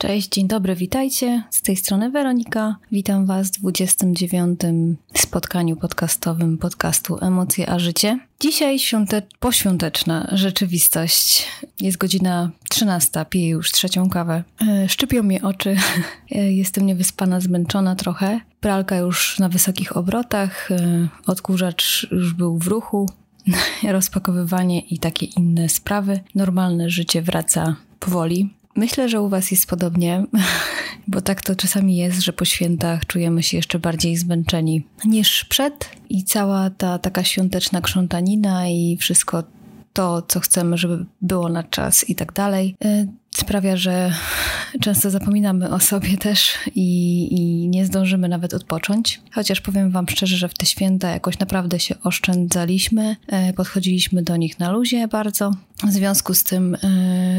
Cześć, dzień dobry, witajcie. Z tej strony Weronika. Witam Was w 29. spotkaniu podcastowym podcastu Emocje a Życie. Dzisiaj świąte... poświąteczna rzeczywistość. Jest godzina 13, piję już trzecią kawę. E, szczypią mnie oczy, e, jestem niewyspana, zmęczona trochę. Pralka już na wysokich obrotach, e, odkurzacz już był w ruchu, rozpakowywanie i takie inne sprawy. Normalne życie wraca powoli. Myślę, że u Was jest podobnie, bo tak to czasami jest, że po świętach czujemy się jeszcze bardziej zmęczeni niż przed i cała ta taka świąteczna krzątanina i wszystko to, co chcemy, żeby było na czas i tak dalej, y, sprawia, że często zapominamy o sobie też i, i, nie zdążymy nawet odpocząć. Chociaż powiem Wam szczerze, że w te święta jakoś naprawdę się oszczędzaliśmy, y, podchodziliśmy do nich na luzie bardzo. W związku z tym y,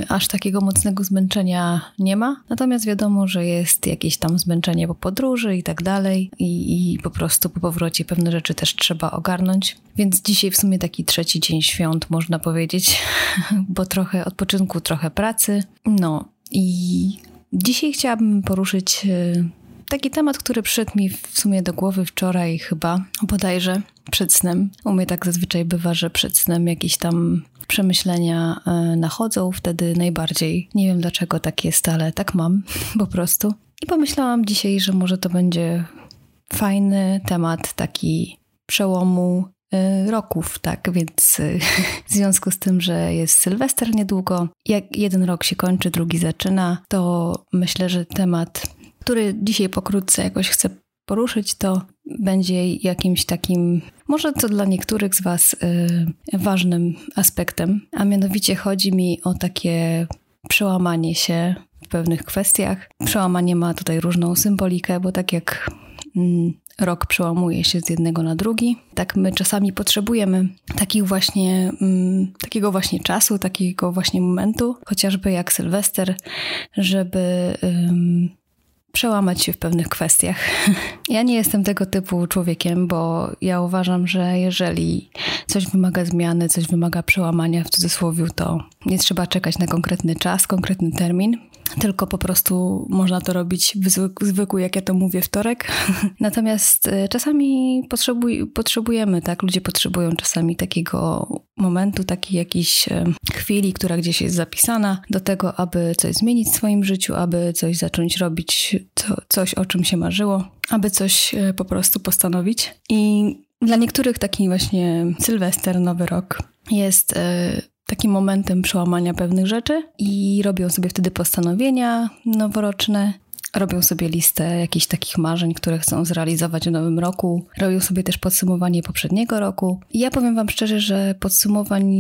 aż takiego mocnego zmęczenia nie ma. Natomiast wiadomo, że jest jakieś tam zmęczenie po podróży i tak dalej i, i po prostu po powrocie pewne rzeczy też trzeba ogarnąć. Więc dzisiaj w sumie taki trzeci dzień świąt, można powiedzieć, bo trochę odpoczynku, trochę pracy. No i dzisiaj chciałabym poruszyć e, taki temat, który przyszedł mi w sumie do głowy wczoraj chyba, bodajże przed snem. U mnie tak zazwyczaj bywa, że przed snem jakieś tam przemyślenia e, nachodzą wtedy najbardziej. Nie wiem dlaczego tak jest, ale tak mam po prostu. I pomyślałam dzisiaj, że może to będzie fajny temat taki przełomu Y, roków, tak, więc y, w związku z tym, że jest Sylwester niedługo, jak jeden rok się kończy, drugi zaczyna, to myślę, że temat, który dzisiaj pokrótce jakoś chcę poruszyć, to będzie jakimś takim, może to dla niektórych z Was yy, ważnym aspektem, a mianowicie chodzi mi o takie przełamanie się w pewnych kwestiach. Przełamanie ma tutaj różną symbolikę, bo tak jak mm, rok przełamuje się z jednego na drugi. Tak my czasami potrzebujemy takich właśnie, mm, takiego właśnie czasu, takiego właśnie momentu, chociażby jak Sylwester, żeby przełamać się w pewnych kwestiach. Ja nie jestem tego typu człowiekiem, bo ja uważam, że jeżeli coś wymaga zmiany, coś wymaga przełamania w cudzysłowie, to nie trzeba czekać na konkretny czas, konkretny termin, tylko po prostu można to robić w zwykły, jak ja to mówię, wtorek. Natomiast e, czasami potrzebuj, potrzebujemy, tak? Ludzie potrzebują czasami takiego momentu, takiej jakiejś e, chwili, która gdzieś jest zapisana do tego, aby coś zmienić w swoim życiu, aby coś zacząć robić, coś o czym się marzyło, aby coś e, po prostu postanowić. I dla niektórych taki właśnie Sylwester, Nowy Rok jest takim momentem przełamania pewnych rzeczy i robią sobie wtedy postanowienia noworoczne. Robią sobie listę jakichś takich marzeń, które chcą zrealizować w nowym roku. Robią sobie też podsumowanie poprzedniego roku. I ja powiem Wam szczerze, że podsumowań,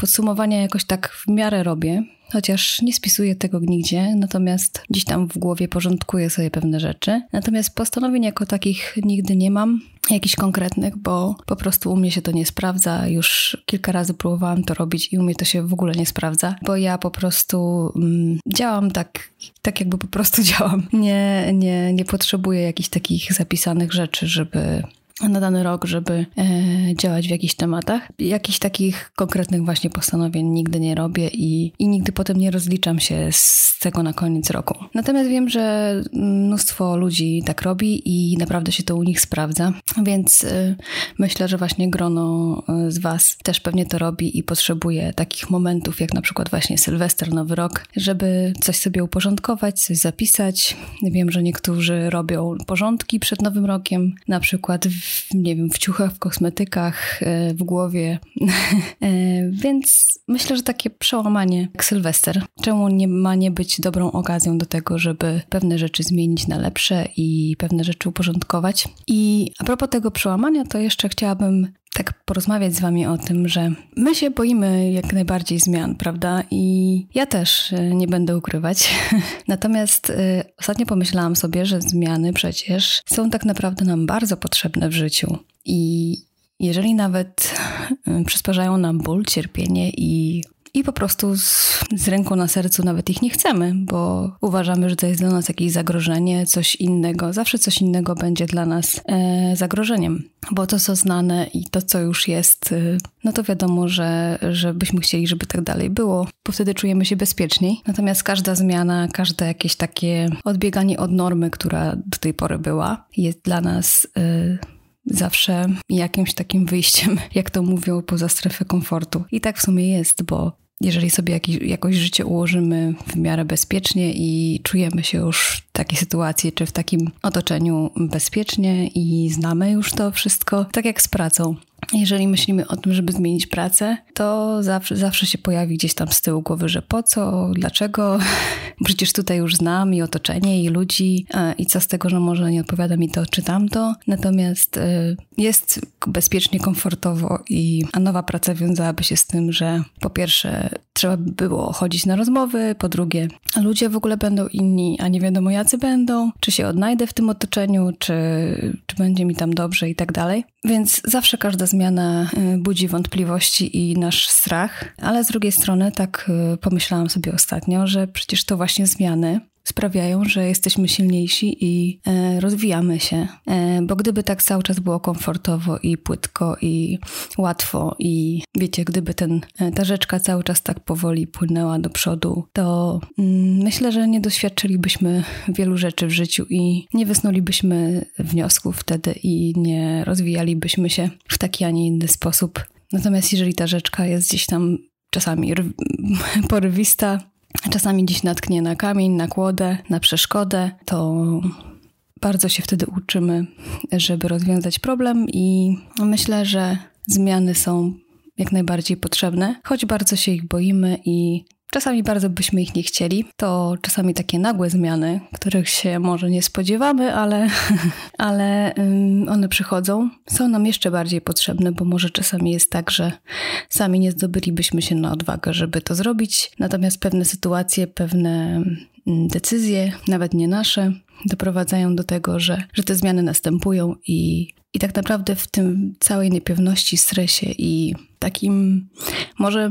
podsumowania jakoś tak w miarę robię chociaż nie spisuję tego nigdzie, natomiast gdzieś tam w głowie porządkuję sobie pewne rzeczy. Natomiast postanowień jako takich nigdy nie mam, jakichś konkretnych, bo po prostu u mnie się to nie sprawdza. Już kilka razy próbowałam to robić i u mnie to się w ogóle nie sprawdza, bo ja po prostu mm, działam tak, tak jakby po prostu działam. Nie, nie, nie potrzebuję jakichś takich zapisanych rzeczy, żeby na dany rok, żeby e, działać w jakichś tematach. Jakichś takich konkretnych właśnie postanowień nigdy nie robię i, i nigdy potem nie rozliczam się z tego na koniec roku. Natomiast wiem, że mnóstwo ludzi tak robi i naprawdę się to u nich sprawdza, więc e, myślę, że właśnie grono e, z Was też pewnie to robi i potrzebuje takich momentów, jak na przykład właśnie Sylwester, Nowy Rok, żeby coś sobie uporządkować, coś zapisać. Wiem, że niektórzy robią porządki przed Nowym Rokiem, na przykład w nie wiem, w ciuchach, w kosmetykach, e, w głowie. E, więc myślę, że takie przełamanie jak Sylwester. Czemu nie ma nie być dobrą okazją do tego, żeby pewne rzeczy zmienić na lepsze i pewne rzeczy uporządkować? I a propos tego przełamania, to jeszcze chciałabym tak porozmawiać z Wami o tym, że my się boimy jak najbardziej zmian, prawda? I ja też e, nie będę ukrywać. Natomiast y, ostatnio pomyślałam sobie, że zmiany przecież są tak naprawdę nam bardzo potrzebne w życiu. I jeżeli nawet y, przysparzają nam ból, cierpienie i i po prostu z, z ręką na sercu nawet ich nie chcemy, bo uważamy, że to jest dla nas jakieś zagrożenie, coś innego. Zawsze coś innego będzie dla nas e, zagrożeniem, bo to, co znane i to, co już jest, e, no to wiadomo, że, że byśmy chcieli, żeby tak dalej było, bo wtedy czujemy się bezpieczniej. Natomiast każda zmiana, każde jakieś takie odbieganie od normy, która do tej pory była, jest dla nas. E, zawsze jakimś takim wyjściem, jak to mówią, poza strefę komfortu. I tak w sumie jest, bo jeżeli sobie jakoś życie ułożymy w miarę bezpiecznie i czujemy się już w takiej sytuacji czy w takim otoczeniu bezpiecznie i znamy już to wszystko, tak jak z pracą. Jeżeli myślimy o tym, żeby zmienić pracę, to zawsze, zawsze się pojawi gdzieś tam z tyłu głowy, że po co, dlaczego, przecież tutaj już znam i otoczenie i ludzi i co z tego, że może nie odpowiada mi to czy tamto. Natomiast y, jest bezpiecznie, komfortowo i a nowa praca wiązałaby się z tym, że po pierwsze trzeba by było chodzić na rozmowy, po drugie ludzie w ogóle będą inni, a nie wiadomo jacy będą, czy się odnajdę w tym otoczeniu, czy, czy będzie mi tam dobrze i tak dalej. Więc zawsze każda zmiana y, budzi wątpliwości i nasz strach, ale z drugiej strony tak y, pomyślałam sobie ostatnio, że przecież to właśnie zmiany sprawiają, że jesteśmy silniejsi i e, rozwijamy się. E, bo gdyby tak cały czas było komfortowo i płytko i łatwo i wiecie, gdyby ten, e, ta rzeczka cały czas tak powoli płynęła do przodu, to mm, myślę, że nie doświadczylibyśmy wielu rzeczy w życiu i nie wysnulibyśmy wniosków wtedy i nie rozwijalibyśmy się w taki, a nie inny sposób. Natomiast jeżeli ta rzeczka jest gdzieś tam czasami porywista, czasami dziś natknie na kamień, na kłodę, na przeszkodę, to bardzo się wtedy uczymy, żeby rozwiązać problem i myślę, że zmiany są jak najbardziej potrzebne, choć bardzo się ich boimy i Czasami bardzo byśmy ich nie chcieli. To czasami takie nagłe zmiany, których się może nie spodziewamy, ale, ale one przychodzą. Są nam jeszcze bardziej potrzebne, bo może czasami jest tak, że sami nie zdobylibyśmy się na odwagę, żeby to zrobić. Natomiast pewne sytuacje, pewne decyzje, nawet nie nasze, doprowadzają do tego, że, że te zmiany następują i, i tak naprawdę w tym całej niepewności, stresie i takim może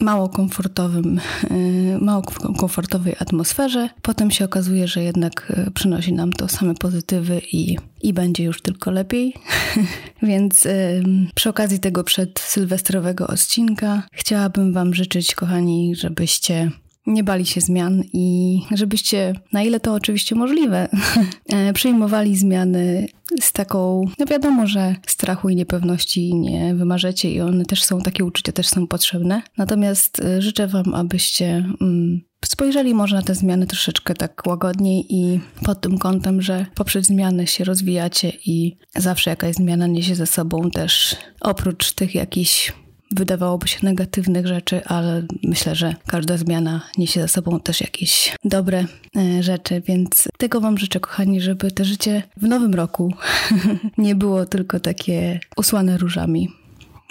mało komfortowym, y, mało komfortowej atmosferze. Potem się okazuje, że jednak y, przynosi nam to same pozytywy i, i będzie już tylko lepiej. Więc y, przy okazji tego przedsylwestrowego odcinka chciałabym Wam życzyć, kochani, żebyście nie bali się zmian i żebyście, na ile to oczywiście możliwe, e, przyjmowali zmiany z taką, no wiadomo, że strachu i niepewności nie wymarzecie i one też są, takie uczucia też są potrzebne. Natomiast e, życzę Wam, abyście mm, spojrzeli może na te zmiany troszeczkę tak łagodniej i pod tym kątem, że poprzez zmiany się rozwijacie i zawsze jakaś zmiana niesie ze sobą też oprócz tych jakichś wydawałoby się negatywnych rzeczy, ale myślę, że każda zmiana niesie za sobą też jakieś dobre e, rzeczy, więc tego Wam życzę, kochani, żeby to życie w nowym roku nie było tylko takie usłane różami.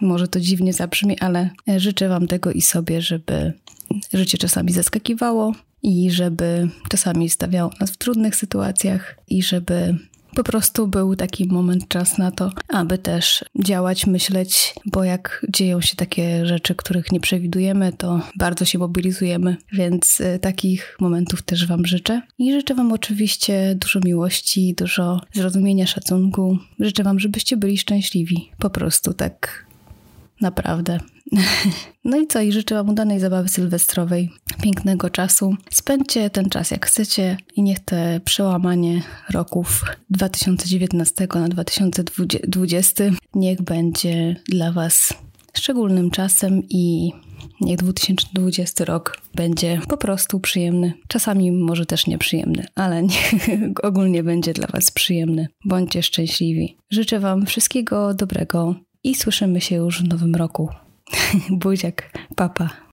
Może to dziwnie zabrzmi, ale e, życzę Wam tego i sobie, żeby życie czasami zaskakiwało i żeby czasami stawiało nas w trudnych sytuacjach i żeby po prostu był taki moment, czas na to, aby też działać, myśleć, bo jak dzieją się takie rzeczy, których nie przewidujemy, to bardzo się mobilizujemy, więc y, takich momentów też Wam życzę. I życzę Wam oczywiście dużo miłości, dużo zrozumienia, szacunku. Życzę Wam, żebyście byli szczęśliwi. Po prostu tak naprawdę. No i co? I życzę Wam udanej zabawy sylwestrowej, pięknego czasu. Spędźcie ten czas jak chcecie i niech te przełamanie roków 2019 na 2020 niech będzie dla Was szczególnym czasem i niech 2020 rok będzie po prostu przyjemny. Czasami może też nieprzyjemny, ale nie, ogólnie będzie dla Was przyjemny. Bądźcie szczęśliwi. Życzę Wam wszystkiego dobrego i słyszymy się już w nowym roku. Buziak, papa.